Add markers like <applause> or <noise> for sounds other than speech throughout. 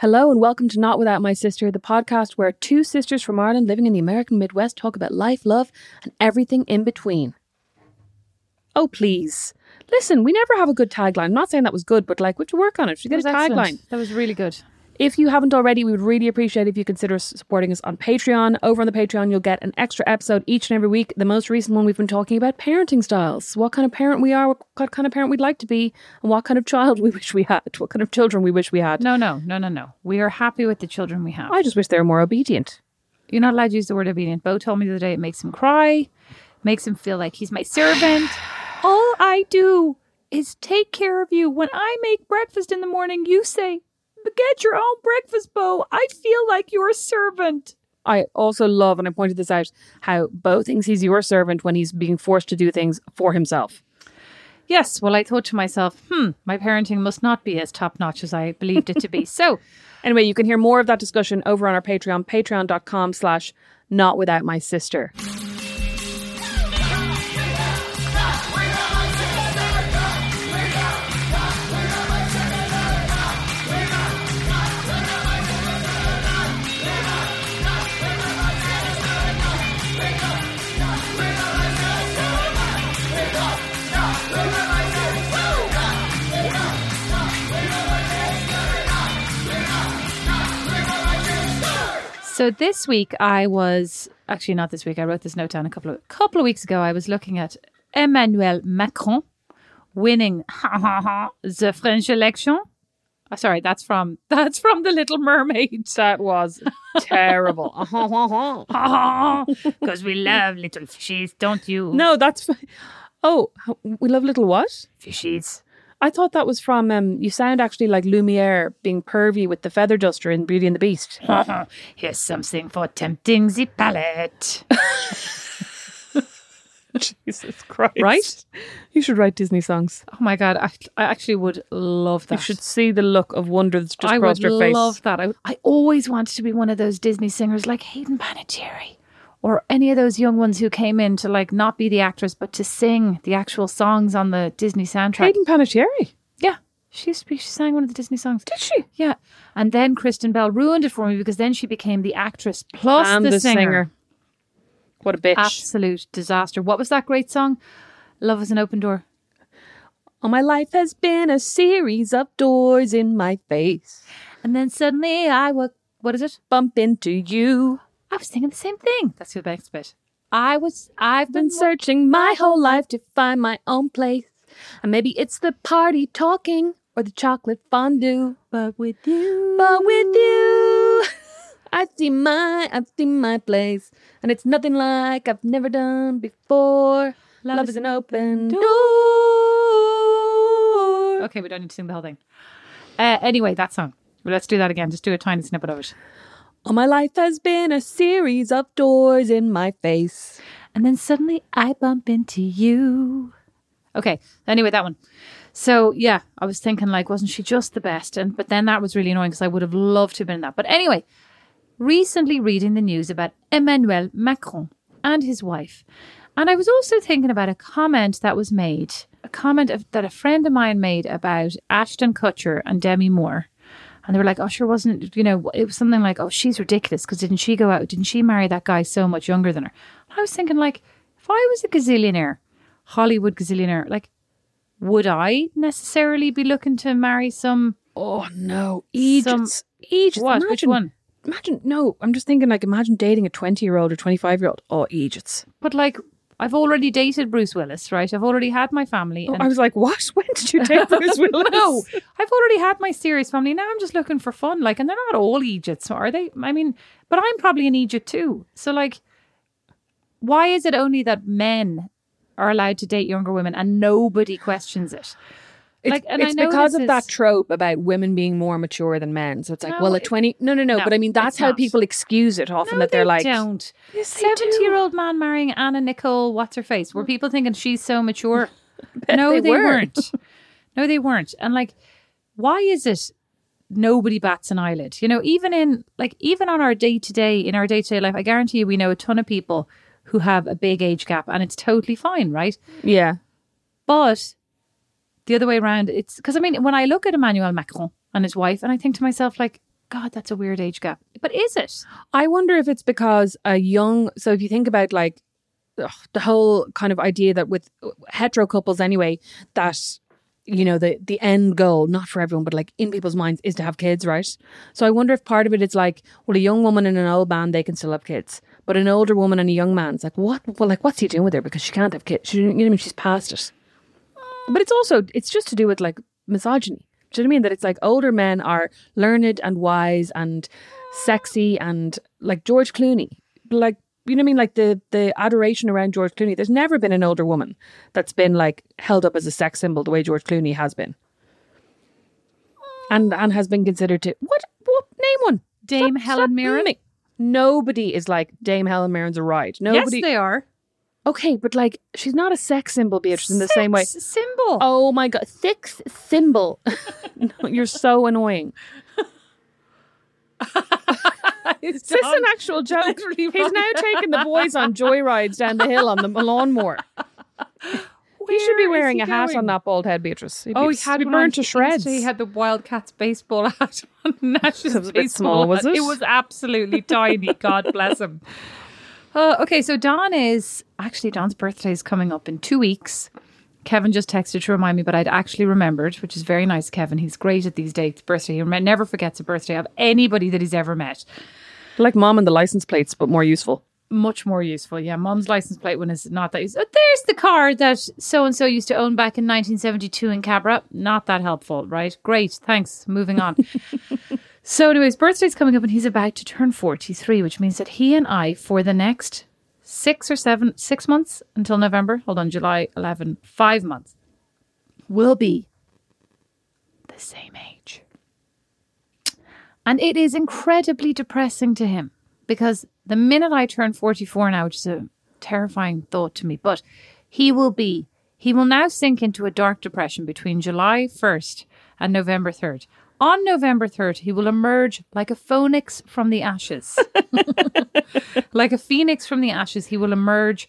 Hello and welcome to Not Without My Sister, the podcast where two sisters from Ireland living in the American Midwest talk about life, love, and everything in between. Oh, please. Listen, we never have a good tagline. I'm not saying that was good, but like, we have to work on it. We should get a tagline. excellent. That was really good. If you haven't already, we would really appreciate if you consider supporting us on Patreon. Over on the Patreon, you'll get an extra episode each and every week. The most recent one, we've been talking about parenting styles, what kind of parent we are, what kind of parent we'd like to be, and what kind of child <laughs> we wish we had, what kind of children we wish we had. No, no, no, no, no. We are happy with the children we have. I just wish they were more obedient. You're not allowed to use the word obedient. Bo told me the other day it makes him cry, makes him feel like he's my servant. <sighs> All I do is take care of you. When I make breakfast in the morning, you say, Get your own breakfast, Bo. I feel like your servant. I also love, and I pointed this out, how Bo thinks he's your servant when he's being forced to do things for himself. Yes, well, I thought to myself, hmm, my parenting must not be as top notch as I believed it to be. So, <laughs> Anyway, you can hear more of that discussion over on our Patreon, patreon.com slash not without my sister. So this week I was actually not this week. I wrote this note down a couple of couple of weeks ago. I was looking at Emmanuel Macron winning <laughs> the French election. Oh, sorry, that's from <laughs> that's from The Little Mermaid. That was terrible. <laughs> Because we love little fishies, don't you? no, that's Oh, we love little what? fishies. I thought that was from um you sound actually like Lumiere being pervy with the feather duster in Beauty and the Beast. <laughs> Here's something for tempting the palate. <laughs> Jesus Christ. Right? You should write Disney songs. Oh my god, I, I actually would love that. You should see the look of wonder that's just I crossed would her face. love that. I, I always wanted to be one of those Disney singers like Hayden Panettiere or any of those young ones who came in to like not be the actress but to sing the actual songs on the Disney soundtrack. Hayden Panettiere. Yeah. She used to be, she sang one of the Disney songs. Did she? Yeah. And then Kristen Bell ruined it for me because then she became the actress plus And the, the singer. singer. What a bitch. Absolute disaster. What was that great song? Love is an open door. All my life has been a series of doors in my face. And then suddenly I was, what is it? Bump into you. I was singing the same thing. That's the next bit. I was, I've Been searching my whole life to find my own place. And maybe it's the party talking or the chocolate fondue. but with you. But with you, <laughs> I see my, I see my place. And it's nothing like I've never done before. Love, is an open door. Okay, we don't need to sing the whole thing. Uh, anyway, that song. Well, let's do that again. Just do a tiny snippet of it. All my life has been a series of doors in my face. And then suddenly I bump into you. Okay. Anyway, that one. So yeah, I was thinking like, wasn't she just the best? And but then that was really annoying because I would have loved to have been in that. But anyway, recently reading the news about Emmanuel Macron and his wife. And I was also thinking about a comment that was made, a comment of, that a friend of mine made about Ashton Kutcher and Demi Moore. And they were like, oh, sure, wasn't, you know, it was something like, oh, she's ridiculous because didn't she go out? Didn't she marry that guy so much younger than her? And I was thinking, like, if I was a gazillionaire, Hollywood gazillionaire, like, would I necessarily be looking to marry some, Oh no, Aegis. Aegis. what, Imagine, which one? Imagine, no, I'm just thinking like, imagine dating a 20 year old or 25 year old. Oh, Aegis. But like, I've already dated Bruce Willis, right? I've already had my family. Oh, and I was like, what? <laughs> When did you date <laughs> Bruce Willis? no, <laughs> I've already had my serious family. Now I'm just looking for fun. Like, and they're not all Egypts, are they? I mean, but I'm probably in Egypt too. So, like, why is it only that men are allowed to date younger women and nobody questions it? It's, Like, and I it's because of that trope about women being more mature than men. So it's like, No, well, at 20, no, no, no, no, But I mean, that's how not. people excuse it often No, that they're they like, don't. Yes, they do. Mm. Seventy-year-old man marrying Anna Nicole. What's her face? Were people thinking she's so mature? <laughs> no, they they, were. weren't. <laughs> No, they weren't. And like, why is it nobody bats an eyelid? You know, even in like even on our day to day in our day to day life, I guarantee you, we know a ton of people who have a big age gap, and it's totally fine, right? yeah. But the other way around, it's because I mean, when I look at Emmanuel Macron and his wife, and I think to myself, like, God, that's a weird age gap. But is it? I wonder if it's because a young. So if you think about like ugh, the whole kind of idea that with uh, hetero couples anyway, that you know the the end goal, not for everyone, but like in people's minds, is to have kids, right? So I wonder if part of it is like, well, a young woman and an old man they can still have kids, but an older woman and a young man's like, what? Well, like what's he doing with her because she can't have kids? She, you know I mean? She's past it. But it's also it's just to do with like misogyny. Do you know what I mean? That it's like older men are learned and wise and sexy and like George Clooney. Like you know what I mean? Like the the adoration around George Clooney. There's never been an older woman that's been like held up as a sex symbol the way George Clooney has been. And and has been considered to what what name one? Dame Stop- Helen stop Mirren? Nobody is like Dame Helen Mirren's a ride. Nobody Yes, they are. Okay, but like she's not a sex symbol, Beatrice, in the same way. Sex symbol. Oh my god, sixth symbol. <laughs> no, you're so annoying. <laughs> Is this an actual joke? He's now taking the boys on joyrides down the hill on the lawnmower. he should be wearing a hat going? on that bald head, Beatrice. He'd Oh, be, he had be burned to shreds. He had the Wildcats baseball <laughs> hat on. Nash's It was a bit small, was it? It was absolutely tiny. God bless him. Uh, okay, so Don is actually Don's birthday is coming up in two weeks. Kevin just texted to remind me, but I'd actually remembered, which is very nice. Kevin, he's great at these dates. Birthday, he never forgets a birthday of anybody that he's ever met. like mom and the license plates, but more useful. much more useful. Yeah, mom's license plate one is not that useful. Oh, there's the car that so and so used to own back in 1972 in Cabra. Not that helpful, right? Great, thanks. Moving on. <laughs> so, anyways, birthday's coming up and he's about to turn 43, which means that he and I, for the next six or seven, six months until November, hold on, July 11, five months, will be the same age. And it is incredibly depressing to him because the minute I turn 44 now, which is a terrifying thought to me, but he will be, he will now sink into a dark depression between July 1st and November 3rd. On November 3rd, he will emerge like a phoenix from the ashes. <laughs> like a phoenix from the ashes, he will emerge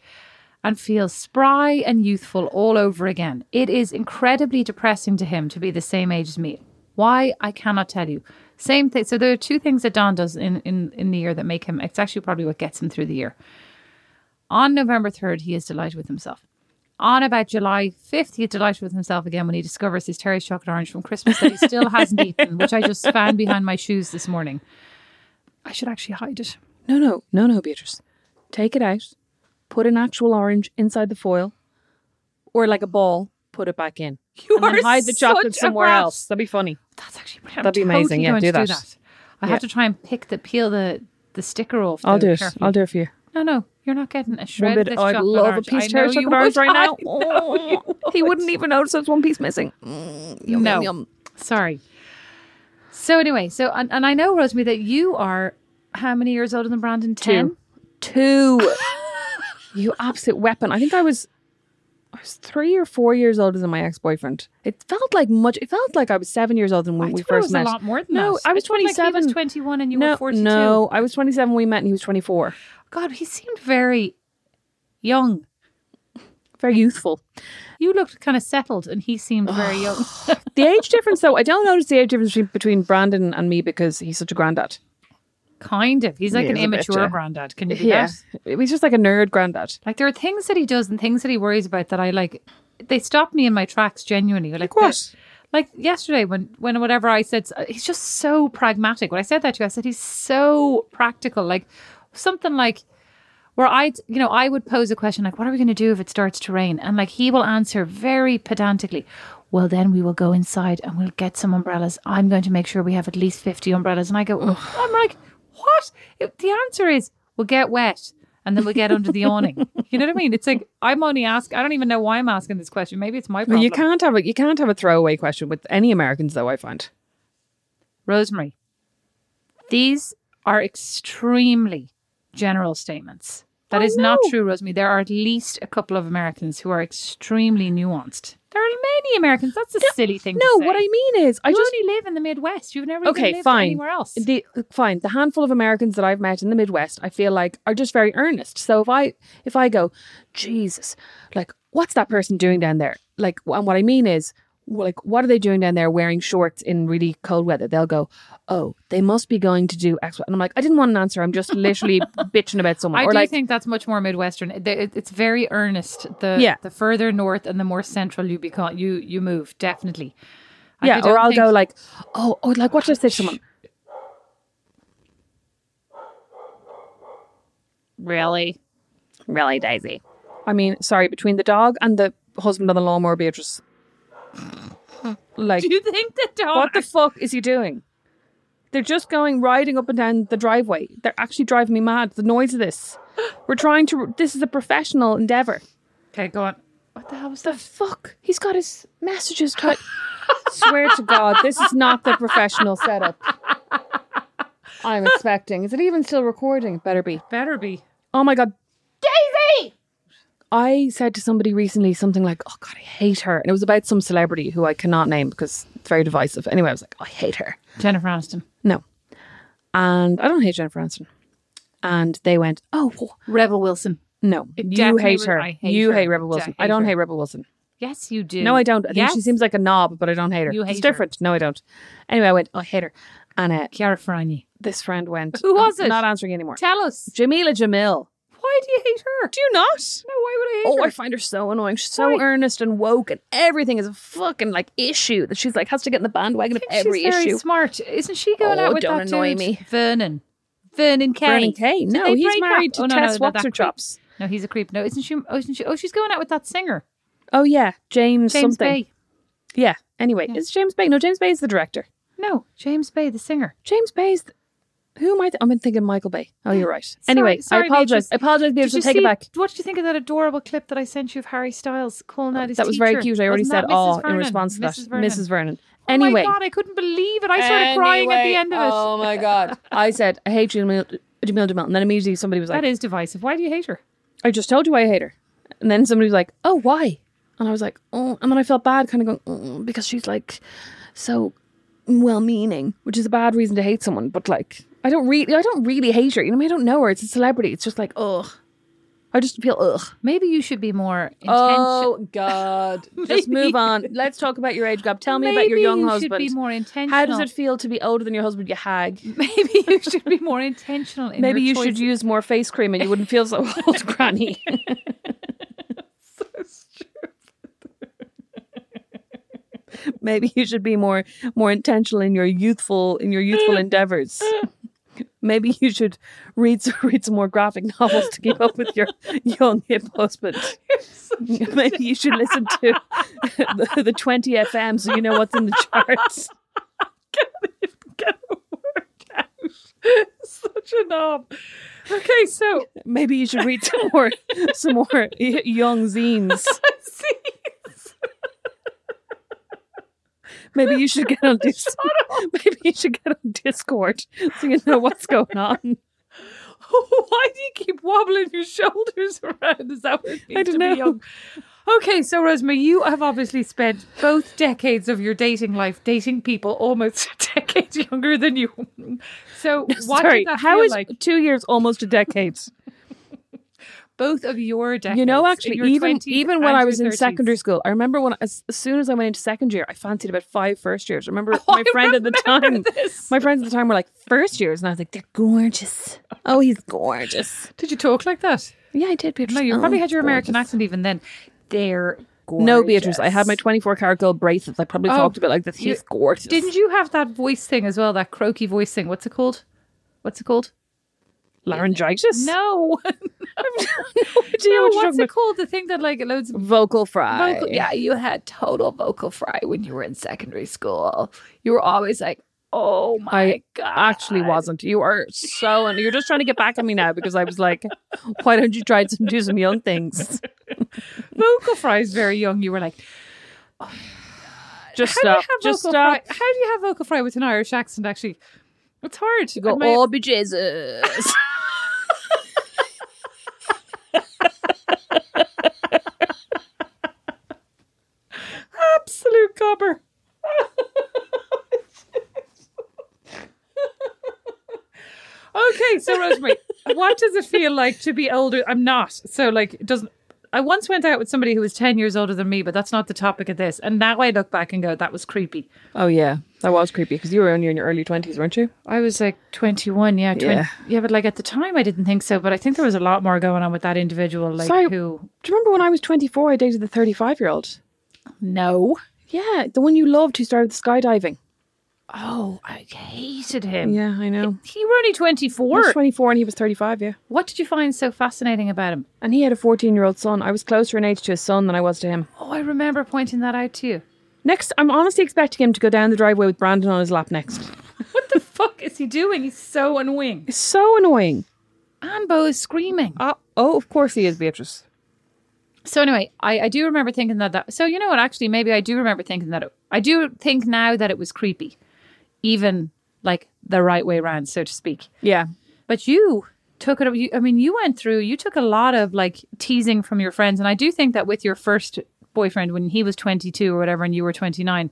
and feel spry and youthful all over again. It is incredibly depressing to him to be the same age as me. Why? I cannot tell you. Same thing. So there are two things that Don does in, in, in the year that make him, it's actually probably what gets him through the year. On November 3rd, he is delighted with himself. On about July 5th, he delighted with himself again when he discovers his Terry's chocolate orange from Christmas that he still hasn't <laughs> eaten, which I just found behind my shoes this morning. I should actually hide it. No, no, no, no, Beatrice. Take it out, put an actual orange inside the foil, or like a ball, put it back in. You and then hide the chocolate somewhere brat. else. That'd be funny. That's actually brilliant. That'd be I'm amazing. totally Yeah, going do that. I Yeah. have to try and pick the peel the the sticker off. I'll do it. carefully. I'll do it for you. No, no, You're not getting a shred bit, of this oh, I'd love orange. a piece of know chocolate orange right now. <laughs> Oh, he would. wouldn't even notice there's one piece missing. Mm, yum, No. yum, yum. Sorry. So anyway, so and, and I know Rosemary that you are how many years older than Brandon? Ten. Two. <laughs> you absolute weapon. I think I was I was three or four years older than my ex boyfriend. It felt like much it felt like I was seven years older than when I we first was met. a lot more than no, that. I was thought, like, he was twenty-one, and you no, were forty-two. no, I was twenty seven when we met and he was twenty four. God, he seemed very young. Very youthful. You looked kind of settled, and he seemed very <sighs> young. <laughs> The age difference though, I don't notice the age difference between, between Brandon and me because he's such a granddad. Kind of. He's like He an bit, immature yeah. granddad. Can you do Yeah. that? He's just like a nerd granddad. Like there are things that he does and things that he worries about that I like. They stop me in my tracks genuinely. Like what? Like yesterday when when whatever I said, he's just so pragmatic. When I said that to you, I said he's so practical. Like something like where I, you know, I would pose a question like, "What are we going to do if it starts to rain?" And like he will answer very pedantically. Well, then we will go inside and we'll get some umbrellas. I'm going to make sure we have at least fifty umbrellas. And I go, I'm like, what? If the answer is we'll get wet and then we'll get under the awning. <laughs> You know what I mean? It's like I'm only asking. I don't even know why I'm asking this question. Maybe it's my problem. Well, you can't have a you can't have a throwaway question with any Americans though, I find. Rosemary, these are extremely general statements. That Oh, is not true, Rosemary. There are at least a couple of Americans who are extremely nuanced. There are many Americans. That's a silly thing. No, what. I mean is I you just only live in the Midwest. You've never okay, lived fine. anywhere else. The fine, the handful of Americans that I've met in the Midwest, I feel like are just very earnest. So if I if I go, Jesus, like what's that person doing down there? Like, and what I mean is, like, what are they doing down there wearing shorts in really cold weather? They'll go, oh, they must be going to do X. And I'm like, I didn't want an answer. I'm just literally <laughs> bitching about someone. I or do like, think that's much more Midwestern. It- it- It's very earnest. The Yeah. the further north and the more central you become, you you move definitely. I yeah, or I'll think- go like, oh, oh, like what should I say to someone? really. Really, Daisy? I mean, sorry, between the dog and the husband on the lawnmower, Beatrice. <laughs> Like, Do you think the dog? what the fuck is he doing? They're just going riding up and down the driveway. They're actually driving me mad. The noise of this. <gasps> We're trying to. This is a professional endeavor. okay, go on. What the hell was The that? fuck? He's got his messages cut. <laughs> Swear to God, this is not the professional setup. I'm expecting. Is it even still recording? It better be. Better be. Oh my god. Daisy! I said to somebody recently something like, Oh god, I hate her. And it was about some celebrity who I cannot name because it's very divisive. Anyway, I was like, I hate her. Jennifer Aniston. No. And I don't hate Jennifer Aniston. And they went, Oh Rebel Wilson. no. It You hate her. Hate you her. hate Rebel Wilson. I I don't hate hate. Rebel Wilson. Yes, you do. No, I don't. I think she seems like a knob, but I don't hate her. You hate it's her. different. No, I don't. Anyway, I went, oh, I hate her. And uh, Chiara Ferragni. this friend went, Who was I'm it? Not answering anymore. Tell us. Jameela Jamil. Why do you hate her? Do you not? No, why would I hate her? Oh, her? I find her so annoying. She's so Why? earnest and woke, and everything is a fucking like issue that she's like has to get in the bandwagon of I think every she's very issue. smart. Isn't she going Oh, out with don't that annoy dude? me. Vernon. Vernon Kay. Vernon Kay. Did No, he's married up? to oh, no, no, Tess no, that Waxer creep. Chops. No, he's a creep. No, isn't she? Oh, isn't she? Oh, she's going out with that singer, Oh yeah, James, James something. Bay. Yeah. Anyway, is James Bay? No, James Bay is the director. No, James Bay, the singer. James Bay is. The, who am I? Th- I'm been thinking Michael Bay. Oh, you're right. <gasps> anyway, sorry, I apologize. Beatrice. I apologize, Did Beatrice. you take see, it back. What did you think of that adorable clip that I sent you of Harry Styles calling out his That was very cute. I already Wasn't said that. "oh" in response to that. Mrs. Vernon. Mrs. Vernon. Oh Anyway, my god, I couldn't believe it. I started crying at the end of it. Oh my god! I said I hate Jamil Jamil Jamil, and then immediately somebody was like, that is divisive. Why do you hate her? "I just told you I hate her," and then somebody was like, "Oh, why?" And I was like, "Oh," and then I felt bad, kind of going, oh, "Because she's like so well-meaning," which is a bad reason to hate someone. But like, I don't really, I don't really hate her. You know, I, mean, I don't know her. It's a celebrity. It's just like, ugh. I just feel ugh. Maybe you should be more intentional. Oh God! <laughs> Just move on. Let's talk about your age gap. Tell me about your young you husband. Should be more intentional. How does it feel to be older than your husband? You hag. <laughs> Maybe you should be more intentional. In Maybe your you should use more face cream and you wouldn't feel so old, <laughs> Granny. Maybe you should be more more intentional in your youthful in your youthful endeavors. Maybe you should read some, <laughs> read some more graphic novels to keep up with your <laughs> young hip husband. <laughs> Maybe you should listen to the, the 20 FM so you know what's in the charts. get a word out. Such such a knob. Okay, so Maybe you should read some more, some more young zines. Maybe you should get on <laughs> Dis- <laughs> Maybe you should get on Discord so you know what's going on. <laughs> why do you keep wobbling your shoulders around? Is that what it means I don't to know. be young? Okay, so Rosemary, you have obviously spent both decades of your dating life dating people almost decades younger than you. So what Sorry, did that how feel is like? two years almost a decade? Both of your decades. You know, actually, even even when I was in 30s. secondary school, I remember when as, as soon as I went into second year, I fancied about five first years. I remember <laughs> Oh, my I friend at the time. this. My friends at the time were like first years, and I was like, they're gorgeous. Oh, he's gorgeous. Did you talk like that? Yeah, I did. Beatrice. No, you Oh, probably had your American gorgeous. accent even then. They're gorgeous. No, Beatrice. I had my 24 karat gold bracelets. I probably Oh, talked about like this. He's gorgeous. Didn't you have that voice thing as well? That croaky voice thing. What's it called? What's it called? Laryngitis? No. <laughs> <laughs> No no, what's it called? The thing that like loads of Vocal fry. vocal. Yeah, you had total vocal fry when you were in secondary school. You were always like, "Oh my I god!" actually wasn't. You are so, and you're just trying to get back at me now because I was like, why don't you try to do some young things? <laughs> vocal fry is very young. You were like, <sighs> oh Just "How do you stop. have Just vocal stop. fry? How do you have vocal fry with an Irish accent? Actually, it's hard. You go, my- oh, be Jesus. Absolute copper. okay, so Rosemary, what does it feel like to be older? I'm not. So like it doesn't I once went out with somebody who was 10 years older than me, but that's not the topic of this. And now I look back and go, that was creepy. oh, yeah. That was creepy because you were only in your early 20s, weren't you? I was like 21, yeah. 20, Yeah. yeah. but like at the time I didn't think so. But I think there was a lot more going on with that individual, like Sorry. who. Do you remember when I was 24, I dated the 35 year old? No. Yeah, the one you loved who started skydiving. Oh, I hated him. Yeah, I know. You were only I was 24. 24 and he was 35, yeah. What did you find so fascinating about him? And he had a 14 year old son. I was closer in age to his son than I was to him. Oh, I remember pointing that out to you. Next, I'm honestly expecting him to go down the driveway with Brandon on his lap next. <laughs> What the fuck is he doing? He's so annoying. It's so annoying. And Bo is screaming. Uh, oh, of course he is, Beatrice. So anyway, I, I do remember thinking that that. So you know what? Actually, maybe I do remember thinking that. It, I do think now that it was creepy, even like the right way around, so to speak. Yeah. But you took it. You, I mean, you went through. You took a lot of like teasing from your friends, and I do think that with your first boyfriend when he was twenty two or whatever, and you were twenty nine,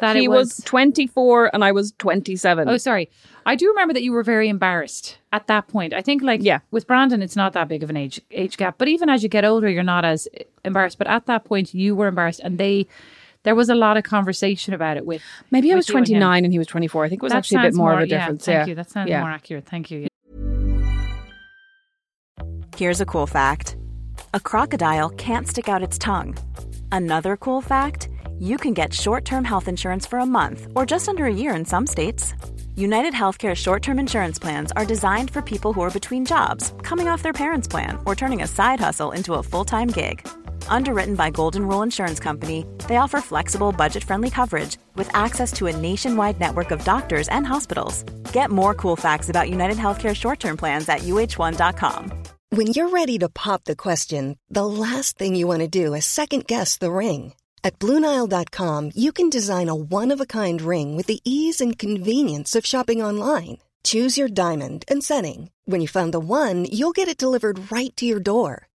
that he it was 24 and I was 27. Oh, sorry. I do remember that you were very embarrassed at that point. I think, like, Yeah. with Brandon, it's not that big of an age age gap. But even as you get older, you're not as embarrassed. But at that point, you were embarrassed, and they, there was a lot of conversation about it. With Maybe I was you and 29 and he was 24. I think it was That actually a bit sounds more, of a difference. yeah, thank yeah. you. That sounds yeah. more accurate. Thank you. Here's a cool fact a crocodile can't stick out its tongue. Another cool fact you can get short term health insurance for a month or just under a year in some states. United Healthcare short term insurance plans are designed for people who are between jobs, coming off their parents' plan, or turning a side hustle into a full time gig. Underwritten by Golden Rule Insurance Company, they offer flexible, budget friendly coverage with access to a nationwide network of doctors and hospitals. Get more cool facts about United Healthcare short term plans at uh1.com. When you're ready to pop the question, the last thing you want to do is second guess the ring. At Bluenile.com, you can design a one of a kind ring with the ease and convenience of shopping online. Choose your diamond and setting. When you find the one, you'll get it delivered right to your door.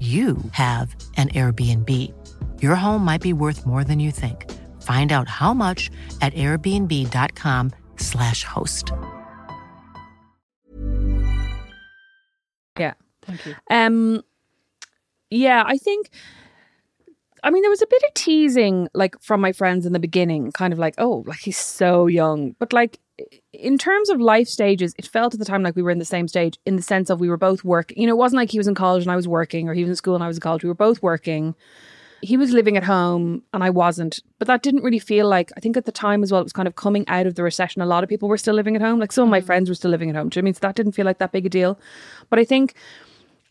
you have an Airbnb. Your home might be worth more than you think. Find out how much at airbnb.com/slash host. Yeah. Thank you. Um, yeah, I think. I mean, there was a bit of teasing, like from my friends in the beginning, kind of like, oh, like he's so young. But like, in terms of life stages, it felt at the time like we were in the same stage, in the sense of we were both working. You know, it wasn't like he was in college and I was working, or he was in school and I was in college. We were both working. He was living at home and I wasn't. But that didn't really feel like. I think at the time as well, it was kind of coming out of the recession. A lot of people were still living at home. Like some of my mm. friends were still living at home. Do you know I mean? So that didn't feel like that big a deal. But I think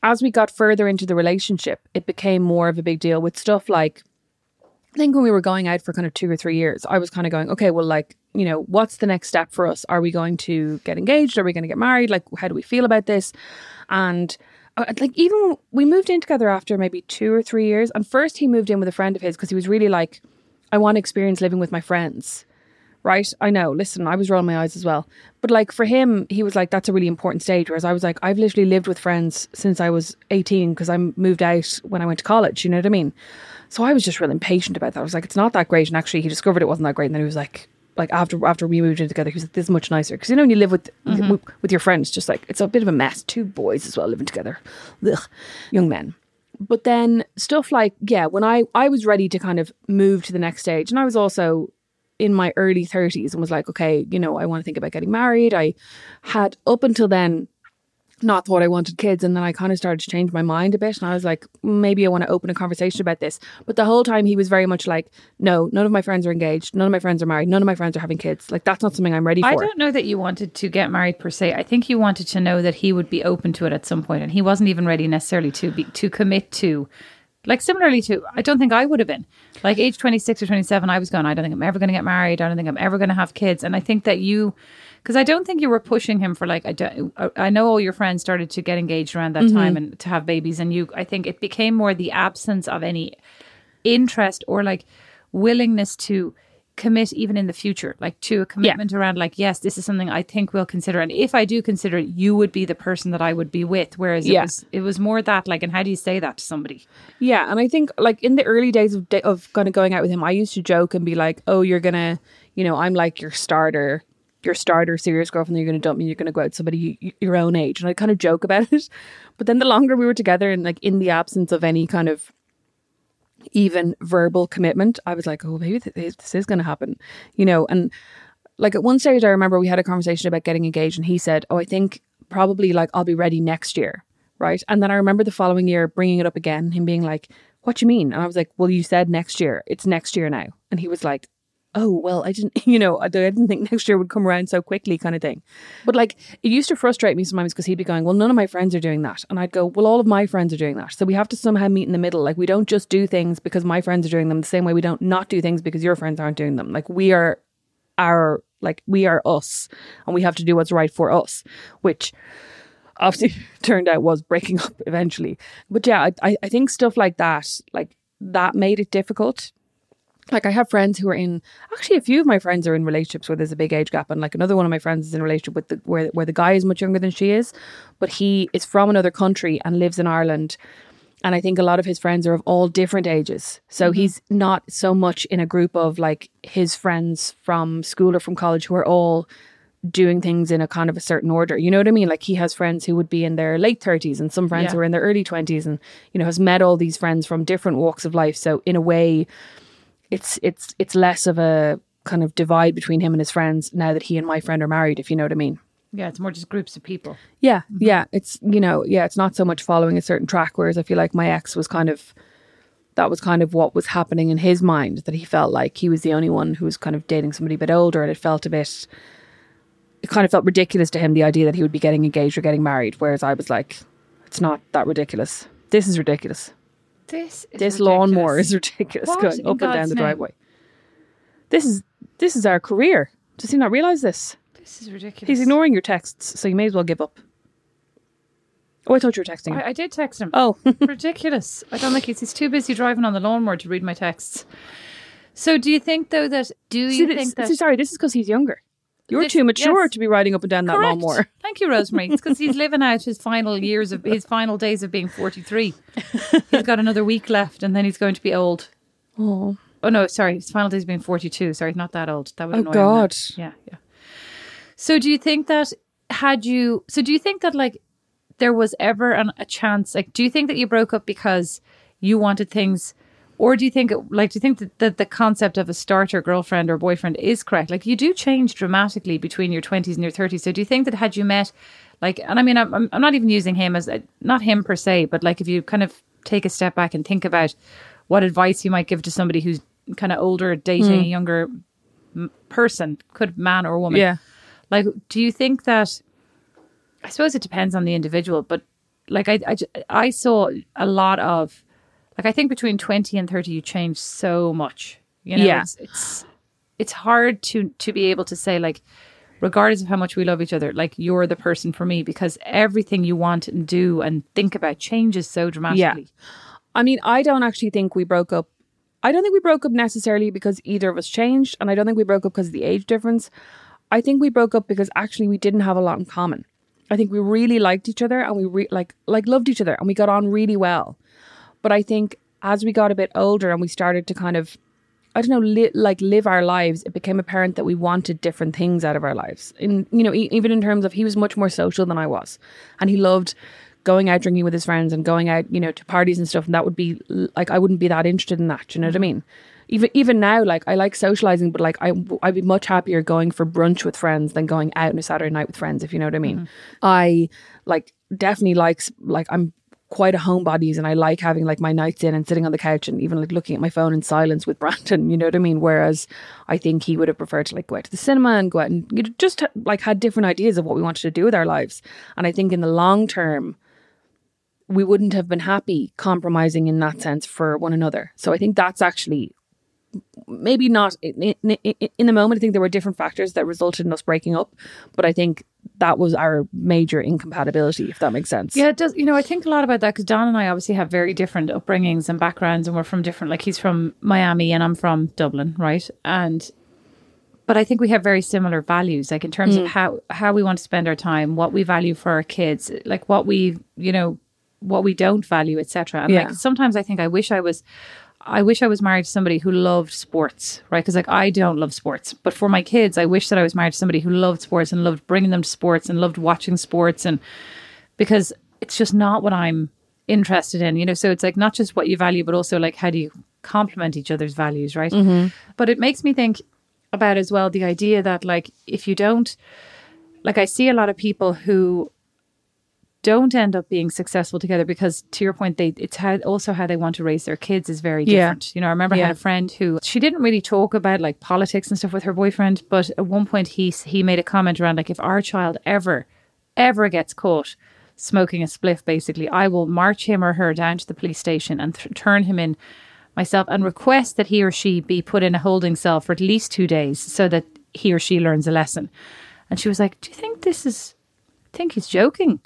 as we got further into the relationship, it became more of a big deal with stuff like, I think when we were going out for kind of two or three years, I was kind of going, okay, well, like, you know, what's the next step for us? Are we going to get engaged? Are we going to get married? Like, how do we feel about this? And uh, like, even we moved in together after maybe two or three years. And first, he moved in with a friend of his because he was really like, I want to experience living with my friends right? I know. Listen, I was rolling my eyes as well. But like for him, he was like, that's a really important stage. Whereas I was like, I've literally lived with friends since I was 18 because I moved out when I went to college. You know what I mean? So I was just really impatient about that. I was like, it's not that great. And actually, he discovered it wasn't that great. And then he was like, like after after we moved in together, he was like, this is much nicer. Because you know, when you live with, with mm-hmm. with your friends, just like it's a bit of a mess. Two boys as well living together, Ugh. young men but then stuff like yeah when i i was ready to kind of move to the next stage and i was also in my early 30s and was like okay you know i want to think about getting married i had up until then not thought i wanted kids and then i kind of started to change my mind a bit and i was like maybe i want to open a conversation about this but the whole time he was very much like no none of my friends are engaged none of my friends are married none of my friends are having kids like that's not something i'm ready for I don't know that you wanted to get married per se. I think you wanted to know that he would be open to it at some point, and he wasn't even ready necessarily to be to commit to. Like similarly to, I don't think I would have been. Like age twenty six or twenty seven, I was going. I don't think I'm ever going to get married. I don't think I'm ever going to have kids. And I think that you, because I don't think you were pushing him for like I don't. I know all your friends started to get engaged around that time mm-hmm. and to have babies, and you. I think it became more the absence of any interest or like willingness to commit even in the future like to a commitment around like yes this is something i think we'll consider and if i do consider it you would be the person that i would be with whereas it was it was more that like and how do you say that to somebody Yeah, and I think like in the early days of of kind of going out with him, I used to joke and be like, "Oh, you're gonna, you know, I'm like your starter, your starter serious girlfriend. You're gonna dump me. You're gonna go out somebody your own age." And I kind of joke about it. <laughs> But then the longer we were together, and like in the absence of any kind of even verbal commitment, I was like, "Oh, maybe th- this is gonna happen," you know. And like at one stage, I remember we had a conversation about getting engaged, and he said, "Oh, I think probably like I'll be ready next year." Right. And then I remember the following year bringing it up again, him being like, What do you mean? And I was like, Well, you said next year. It's next year now. And he was like, Oh, well, I didn't, <laughs> you know, I didn't think next year would come around so quickly, kind of thing. But like, it used to frustrate me sometimes because he'd be going, Well, none of my friends are doing that. And I'd go, Well, all of my friends are doing that. So we have to somehow meet in the middle. Like, we don't just do things because my friends are doing them the same way we don't not do things because your friends aren't doing them. Like, we are our, like, we are us and we have to do what's right for us, which obviously <laughs> turned out was breaking <laughs> up eventually. But yeah, I, I think stuff like that, like that made it difficult. Like I have friends who are in actually a few of my friends are in relationships where there's a big age gap and like another one of my friends is in a relationship with the where where the guy is much younger than she is, but he is from another country and lives in Ireland. And I think a lot of his friends are of all different ages. So mm-hmm. he's not so much in a group of like his friends from school or from college who are all doing things in a kind of a certain order. You know what I mean? Like he has friends who would be in their late 30s and some friends Yeah. who are in their early 20s and you know has met all these friends from different walks of life. So in a way it's it's it's less of a kind of divide between him and his friends now that he and my friend are married if you know what I mean. yeah it's more just groups of people Yeah, mm-hmm. yeah, it's you know, yeah, it's not so much following a certain track whereas I feel like my ex was kind of that was kind of what was happening in his mind that he felt like he was the only one who was kind of dating somebody a bit older and it felt a bit it kind of felt ridiculous to him the idea that he would be getting engaged or getting married whereas I was like it's not that ridiculous. This is ridiculous. This is this lawnmower is ridiculous What going in up and down the name? driveway. This is this is our career. Does he not realize this? This is ridiculous. He's ignoring your texts, so you may as well give up. Oh, I thought you were texting. him. I, I did text him. oh, <laughs> ridiculous. I don't think he's, he's too busy driving on the lawnmower to read my texts. So, do you think though that do you see, this, think that sorry, this is because he's younger. You're This- too mature yes. to be riding up and down that Correct. lawnmower. <laughs> Thank you, Rosemary. It's because he's living out his final years of his final days of being forty three. he's got another week left, and then he's going to be old. Oh, Oh no, sorry, his final days of being forty two. Sorry, not that old. That would Oh, annoy him. God. Yeah, yeah. So, do you think that had you? So, do you think that like there was ever an, a chance? Like, do you think that you broke up because you wanted things? Or do you think, like, do you think that, that the concept of a starter girlfriend or boyfriend is correct? Like, you do change dramatically between your 20s and your 30s. So, do you think that had you met, like, and I mean, I'm, I'm- not even using him as, not him per se, but like, if you kind of take a step back and think about what advice you might give to somebody who's kind of older, dating hmm. a younger m- person, could man or woman. yeah. Like, do you think that? I suppose it depends on the individual, but like I, I, I saw a lot of, like I think between twenty and thirty, you change so much. You know, Yeah. it's, it's it's hard to to be able to say like, regardless of how much we love each other, like you're the person for me because everything you want and do and think about changes so dramatically. Yeah. I mean, I don't actually think we broke up. I don't think we broke up necessarily because either of us changed, and I don't think we broke up because of the age difference. I think we broke up because actually we didn't have a lot in common. I think we really liked each other and we re- like like loved each other and we got on really well. But I think as we got a bit older and we started to kind of I don't know, li- like live our lives, it became apparent that we wanted different things out of our lives. In you know, e- even in terms of he was much more social than I was, and he loved going out drinking with his friends and going out, you know, to parties and stuff. And that would be like I wouldn't be that interested in that. do You know what I mean? Even even now, like I like socializing, but like I I'd be much happier going for brunch with friends than going out on a Saturday night with friends. If you know what I mean. Mm-hmm. I like definitely likes like I'm quite a homebodies and I like having like my nights in and sitting on the couch and even like looking at my phone in silence with <laughs> Brandon, you know what I mean? Whereas I think he would have preferred to like go out to the cinema and go out and you know, just like had different ideas of what we wanted to do with our lives. And I think in the long term, we wouldn't have been happy compromising in that sense for one another. So I think that's actually maybe not in, in, in the moment. I think there were different factors that resulted in us breaking up, but I think that was our major incompatibility, if that makes sense. Yeah, it does. You know, I think a lot about that because Don and I obviously have very different upbringings and backgrounds, and we're from different. Like he's from Miami, and I'm from Dublin, right? And but I think we have very similar values, like in terms of mm. how how we want to spend our time, what we value for our kids, like what we, you know, what we don't value, etc. And Yeah. like sometimes I think I wish I was. I wish I was married to somebody who loved sports, right? Because like I don't love sports, but for my kids, I wish that I was married to somebody who loved sports and loved bringing them to sports and loved watching sports and because it's just not what I'm interested in, you know. So it's like not just what you value, but also like how do you complement each other's values, right? Mm-hmm. But it makes me think about as well the idea that like if you don't, like I see a lot of people who don't end up being successful together because to your point they it's how also how they want to raise their kids is very Yeah. different you know i remember i had a friend who she didn't really talk about like politics and stuff with her boyfriend but at one point he he made a comment around like if our child ever ever gets caught smoking a spliff basically i will march him or her down to the police station and th- turn him in myself and request that he or she be put in a holding cell for at least two days so that he or she learns a lesson and she was like do you think this is I think he's joking.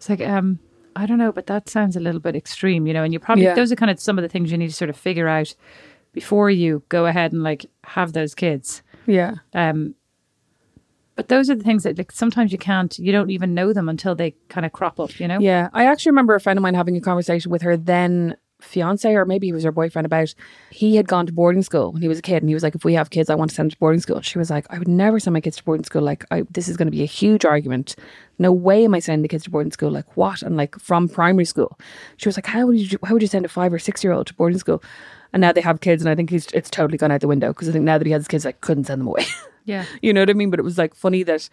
I was like, um, I don't know, but that sounds a little bit extreme, you know. And you probably Yeah. those are kind of some of the things you need to sort of figure out before you go ahead and like have those kids. Yeah. Um, but those are the things that like sometimes you can't, you don't even know them until they kind of crop up, you know. Yeah, I actually remember a friend of mine having a conversation with her then fiance, or maybe he was her boyfriend, about he had gone to boarding school when he was a kid, and he was like, "If we have kids, I want to send them to boarding school." She was like, "I would never send my kids to boarding school. Like, I, this is going to be a huge argument. No way am I sending the kids to boarding school. Like, what? And like from primary school." She was like, "How would you? How would you send a five or six year old to boarding school?" And now they have kids, and I think he's it's totally gone out the window because I think now that he has kids, I couldn't send them away. Yeah. <laughs> you know what I mean? But it was like funny that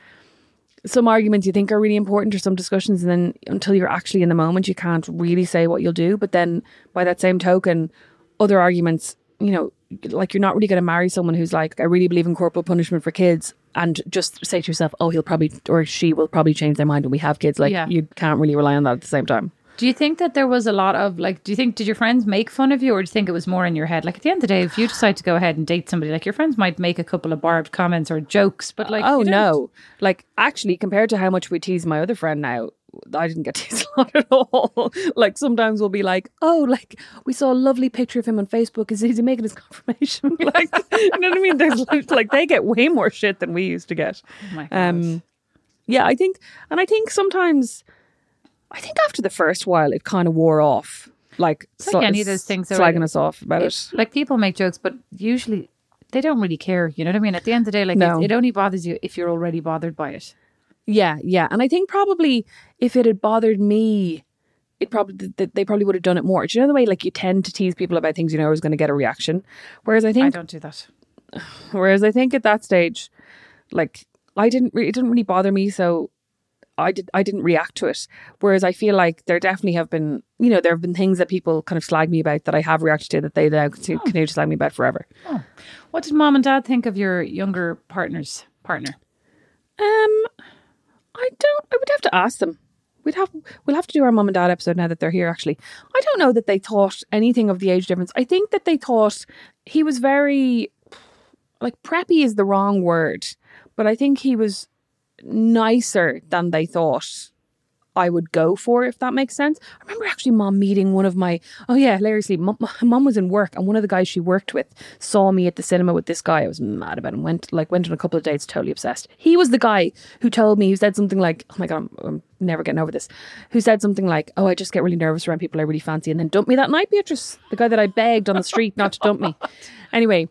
some arguments you think are really important or some discussions and then until you're actually in the moment you can't really say what you'll do but then by that same token other arguments you know like you're not really going to marry someone who's like I really believe in corporal punishment for kids and just say to yourself oh he'll probably or she will probably change their mind when we have kids like Yeah. you can't really rely on that at the same time Do you think that there was a lot of like? Do you think did your friends make fun of you, or do you think it was more in your head? Like at the end of the day, if you decide to go ahead and date somebody, like your friends might make a couple of barbed comments or jokes, but like, oh no. Like actually compared to how much we tease my other friend now, I didn't get <laughs> teased a lot at all. like sometimes we'll be like, oh, like we saw a lovely picture of him on Facebook. Is, is he making his <laughs> confirmation? <laughs> like, you know what I mean? There's like, like they get way more shit than we used to get. Oh. Um, yeah, I think, and I think sometimes, I think after the first while, it kind of wore off. Like, It's like any of those things, slagging it- us off about it. like people make jokes, but usually they don't really care. You know what I mean? At the end of the day, like No. it, it only bothers you if you're already bothered by it. Yeah, yeah, and I think probably if it had bothered me, it probably th- they probably would have done it more. Do you know the way like you tend to tease people about things you know is going to get a reaction, whereas I think I don't do that. <sighs> whereas I think at that stage, like I didn't, re- it didn't really bother me, so I did, I didn't react to it. Whereas I feel like there definitely have been, you know, there have been things that people kind of slag me about that I have reacted to that they now continue continue to slag me about forever. What did mom and dad think of your younger partner's partner? Um, I don't. I would have to ask them. We'd have. We'll have to do our mom and dad episode now that they're here. Actually, I don't know that they thought anything of the age difference. I think that they thought he was very, like preppy is the wrong word, but I think he was nicer than they thought I would go for, if that makes sense. I remember actually mom meeting one of my, oh yeah, hilariously, mom, <laughs> mom was in work and one of the guys she worked with saw me at the cinema with this guy. I was mad about him. Went, like, went on a couple of dates, totally obsessed. He was the guy who told me, who said something like, oh my God, I'm, I'm never getting over this, who said something like, oh, I just get really nervous around people I really fancy and then dump me that night, Beatrice. The guy that I begged on the <laughs> oh street not to dump me. Anyway,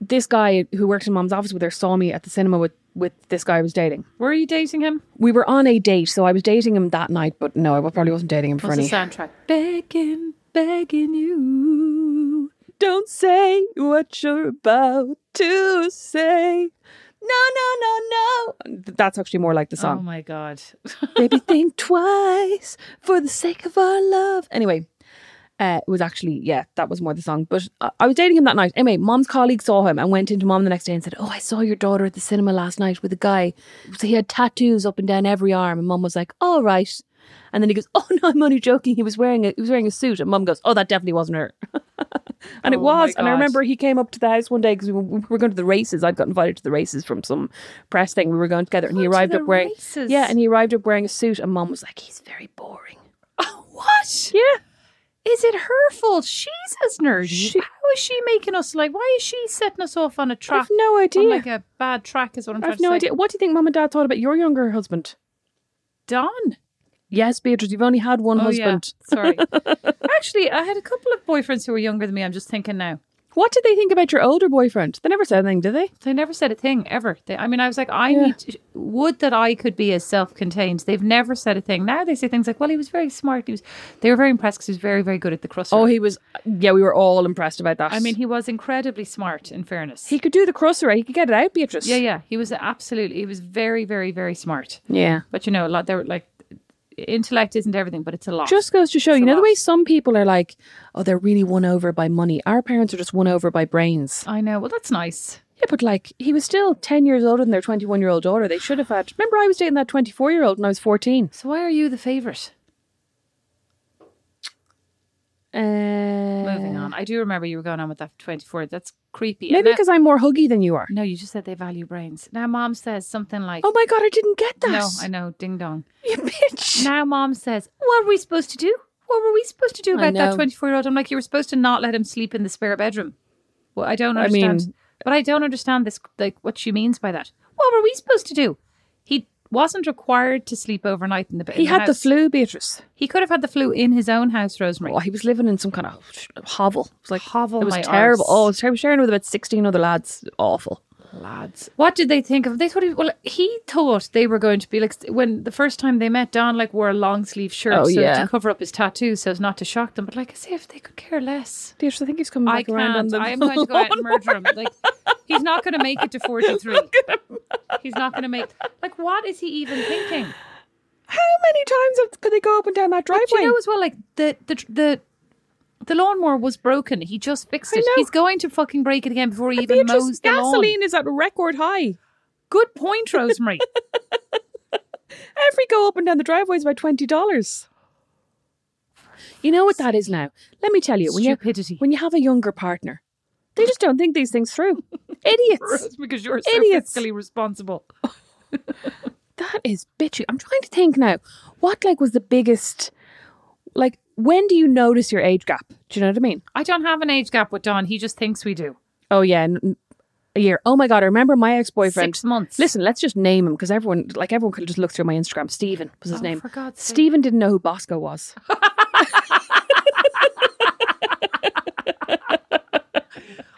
this guy who worked in mom's office with her saw me at the cinema with, with this guy I was dating. Were you dating him? We were on a date, so I was dating him that night, but no, I probably wasn't dating him for What's any. the soundtrack? Begging, begging you. Don't say what you're about to say. No, no, no, no. That's actually more like the song. Oh my god. Maybe <laughs> think twice for the sake of our love. Anyway, uh, it was actually, yeah, that was more the song. But uh, I was dating him that night. Anyway, mom's colleague saw him and went into mom the next day and said, Oh, I saw your daughter at the cinema last night with a guy. So he had tattoos up and down every arm. And mom was like, All right. And then he goes, <laughs> "Oh no, I'm only joking. He was wearing a he was wearing a suit." And Mum goes, "Oh, that definitely wasn't her." <laughs> and it Oh, my was. And I remember he came up to the house one day because we, were- we were going to the races. I'd got invited to the races from some press thing. We were going together, and he arrived up wearing races? yeah, and he arrived up wearing a suit. And Mum was like, "He's very boring." Oh, <laughs> what? Yeah, Is it her fault? She's as nerdy. She- How is she making us like? Why is she setting us off on a I track? I've no on idea. like a bad track is what I'm I trying have to no idea. What do you think Mum and Dad thought about your younger husband? Don. Yes, Beatrice, you've only had one Oh husband. yeah. Sorry. <laughs> Actually, I had a couple of boyfriends who were younger than me. I'm just thinking now. What did they think about your older boyfriend? They never said anything, did they? They never said a thing ever. They, I mean, I was like, I Yeah. need to, would that I could be as self-contained. They've never said a thing. Now they say things like, "Well, he was very smart. He was." They were very impressed because he was very, very good at the crusher. Oh, he was. Yeah, we were all impressed about that. I mean, he was incredibly smart. In fairness, he could do the crusher. He could get it out, Beatrice. yeah, yeah, he was absolutely. He was very, very, very smart. yeah. But you know, a lot. They were like, intellect isn't everything, but it's a lot. Just goes to show, It's you know, the way some people are like, oh, they're really won over by money. Our parents are just won over by brains. I know. Well, that's nice. Yeah, but like, he was still 10 years older than their 21 year old daughter. They should have had. Remember, I was dating that 24 year old when I was 14. So why are you the favorite? Uh, Moving on. I do remember you were going on with that 24. That's creepy. Maybe because I'm more huggy than you are. no, you just said they value brains. Now, mom says something like, Oh my God, I didn't get that. "No, I know, ding dong." You bitch. Now, mom says, "What were we supposed to do? What were we supposed to do about that 24 year old?" I'm like, "You were supposed to not let him sleep in the spare bedroom." Well, I don't I understand. mean- but I don't understand this, like what she means by that. What were we supposed to do? He wasn't required to sleep overnight in the bed. He had the flu, Beatrice. He could have had the flu in his own house, Rosemary. Oh, he was living in some kind of hovel. It was like Hovel, It was terrible. arse. Oh, it was terrible. Sharing with about sixteen other lads. Awful. Lads. What did they think of? They thought he well, he thought they were going to be like when the first time they met. Don like wore a long sleeve shirt Oh, so yeah. to cover up his tattoos so as not to shock them. But like I say, if they could care less. Beatrice, I think he's coming I back around on can't. the. I am going to go out and murder him. Like <laughs> he's not going to make it to forty three. He's not going to make. Like what is he even thinking? How many times could they go up and down that driveway? But you know as well, like the the the. The lawnmower was broken. He just fixed it. He's going to fucking break it again before he even Beatrice, mows the lawn. gasoline is at a record high. Good point, Rosemary. <laughs> Every go up and down the driveway is about twenty dollars. You know what that is now? Let me tell you. When Stupidity. You, when you have a younger partner, they just don't think these things through. <laughs> Idiots. because you're so Idiots. fiscally responsible. <laughs> That is bitchy. I'm trying to think now. What like was the biggest like when do you notice your age gap? Do you know what I mean? I don't have an age gap with Don. He just thinks we do. Oh yeah, n- a year. Oh my god, I remember my ex-boyfriend. Six months. Listen, let's just name him because everyone like everyone could just look through my Instagram. Stephen was his Oh, name. for God's sake. Stephen didn't know who Bosco was. <laughs>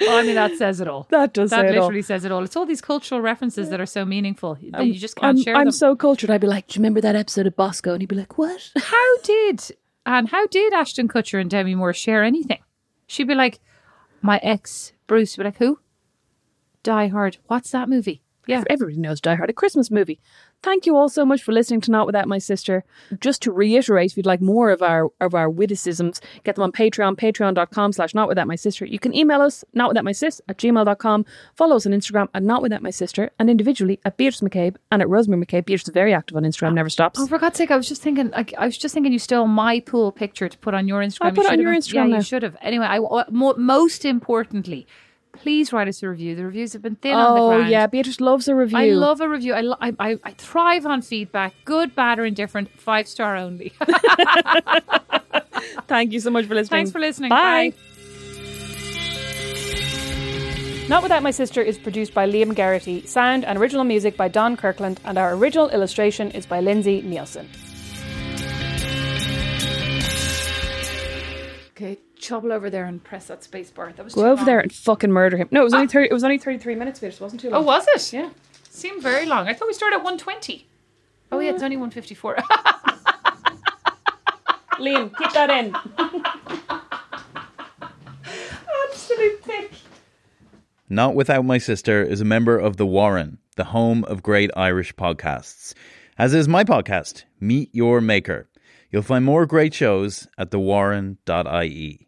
Oh, I mean, that says it all. <laughs> That does That say it all. literally says it all. It's all these cultural references that are so meaningful that um, you just can't I'm, share I'm them. so cultured. I'd be like, "Do you remember that episode of Bosco?" And he'd be like, "What?" how did and how did Ashton Kutcher and Demi Moore share anything? She'd be like, my ex Bruce would be like, who? Die Hard. What's that movie? Yeah. Everybody knows Die Hard, a Christmas movie. Thank you all so much for listening to Not Without My Sister. Just to reiterate, if you'd like more of our of our witticisms, get them on Patreon, patreon.com slash not without my sister. You can email us, not without my sis at gmail.com. Follow us on Instagram at not without my sister and individually at Beatrice MacCabe and at Rosemary MacCabe. Beatrice is very active on Instagram, never stops. Oh, for God's sake! I was just thinking. Like, I was just thinking, you stole my pool picture to put on your Instagram. I'll put You it on your have- Instagram Yeah, now. you should have. Anyway, I uh, mo- most importantly, please write us a review. The reviews have been thin on the oh, ground. Oh yeah, Beatrice loves a review. I love a review. I, lo- I, I, I thrive on feedback, good, bad, or indifferent. Five star only. <laughs> Thank you so much for listening. Thanks for listening. Bye. Bye. Not Without My Sister is produced by Liam Garrity, sound and original music by Don Kirkland, and our original illustration is by Lindsay Nielsen. Okay, chobble over there and press that space bar. That was Go over long. there and fucking murder him. No, it was only ah! 30, it was only 33 minutes, Beatrice. It wasn't too oh, long. Oh, was it? Yeah. Seemed very long. I thought we started at 120. Oh, yeah, it's ah. only 154. <laughs> Liam, keep that in. Absolute pick. Not Without My Sister is a member of The Warren, the home of great Irish podcasts. As is my podcast, Meet Your Maker. You'll find more great shows at thewarren.ie.